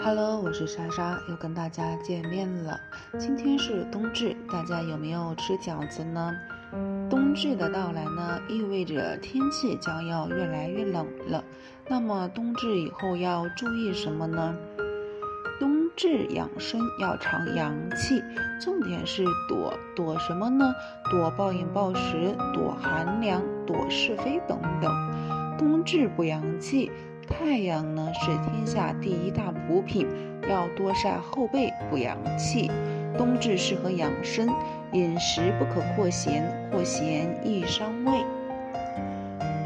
Hello，我是莎莎，又跟大家见面了。今天是冬至，大家有没有吃饺子呢？冬至的到来呢，意味着天气将要越来越冷了。那么冬至以后要注意什么呢？冬至养生要藏阳气，重点是躲躲什么呢？躲暴饮暴食，躲寒凉，躲是非等等。冬至补阳气，太阳呢是天下第一大补品，要多晒后背补阳气。冬至适合养生，饮食不可过咸，过咸易伤胃。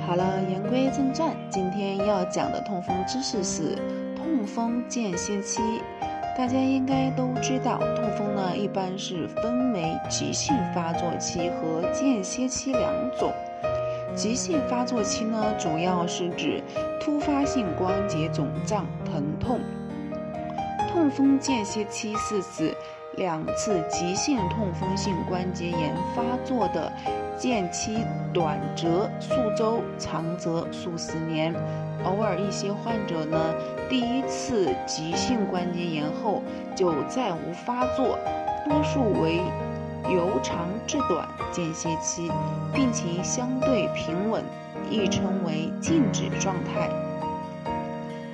好了，言归正传，今天要讲的痛风知识是痛风间歇期。大家应该都知道，痛风呢一般是分为急性发作期和间歇期两种。急性发作期呢，主要是指突发性关节肿胀、疼痛。痛风间歇期是指两次急性痛风性关节炎发作的间期短则数周，长则数十年。偶尔一些患者呢，第一次急性关节炎后就再无发作，多数为由长至短间歇期，病情相对平稳，亦称为静止状态。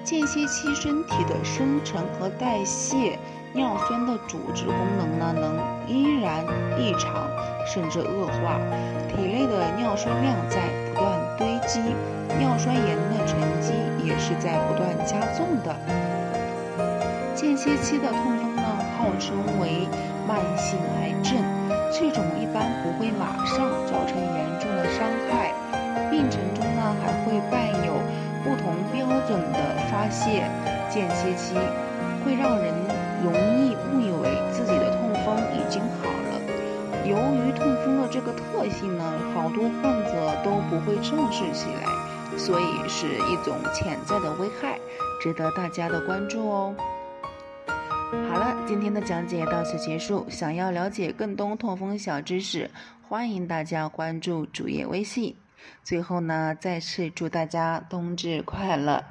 间歇期身体的生成和代谢尿酸的组织功能呢，能依然异常，甚至恶化，体内的尿酸量在不断堆积，尿酸盐的沉积也是在不断加重的。间歇期的痛风号称为慢性癌症，这种一般不会马上造成严重的伤害，病程中呢还会伴有。不同标准的发泄间歇期会让人容易误以为自己的痛风已经好了。由于痛风的这个特性呢，好多患者都不会重视起来，所以是一种潜在的危害，值得大家的关注哦。今天的讲解到此结束。想要了解更多痛风小知识，欢迎大家关注主页微信。最后呢，再次祝大家冬至快乐！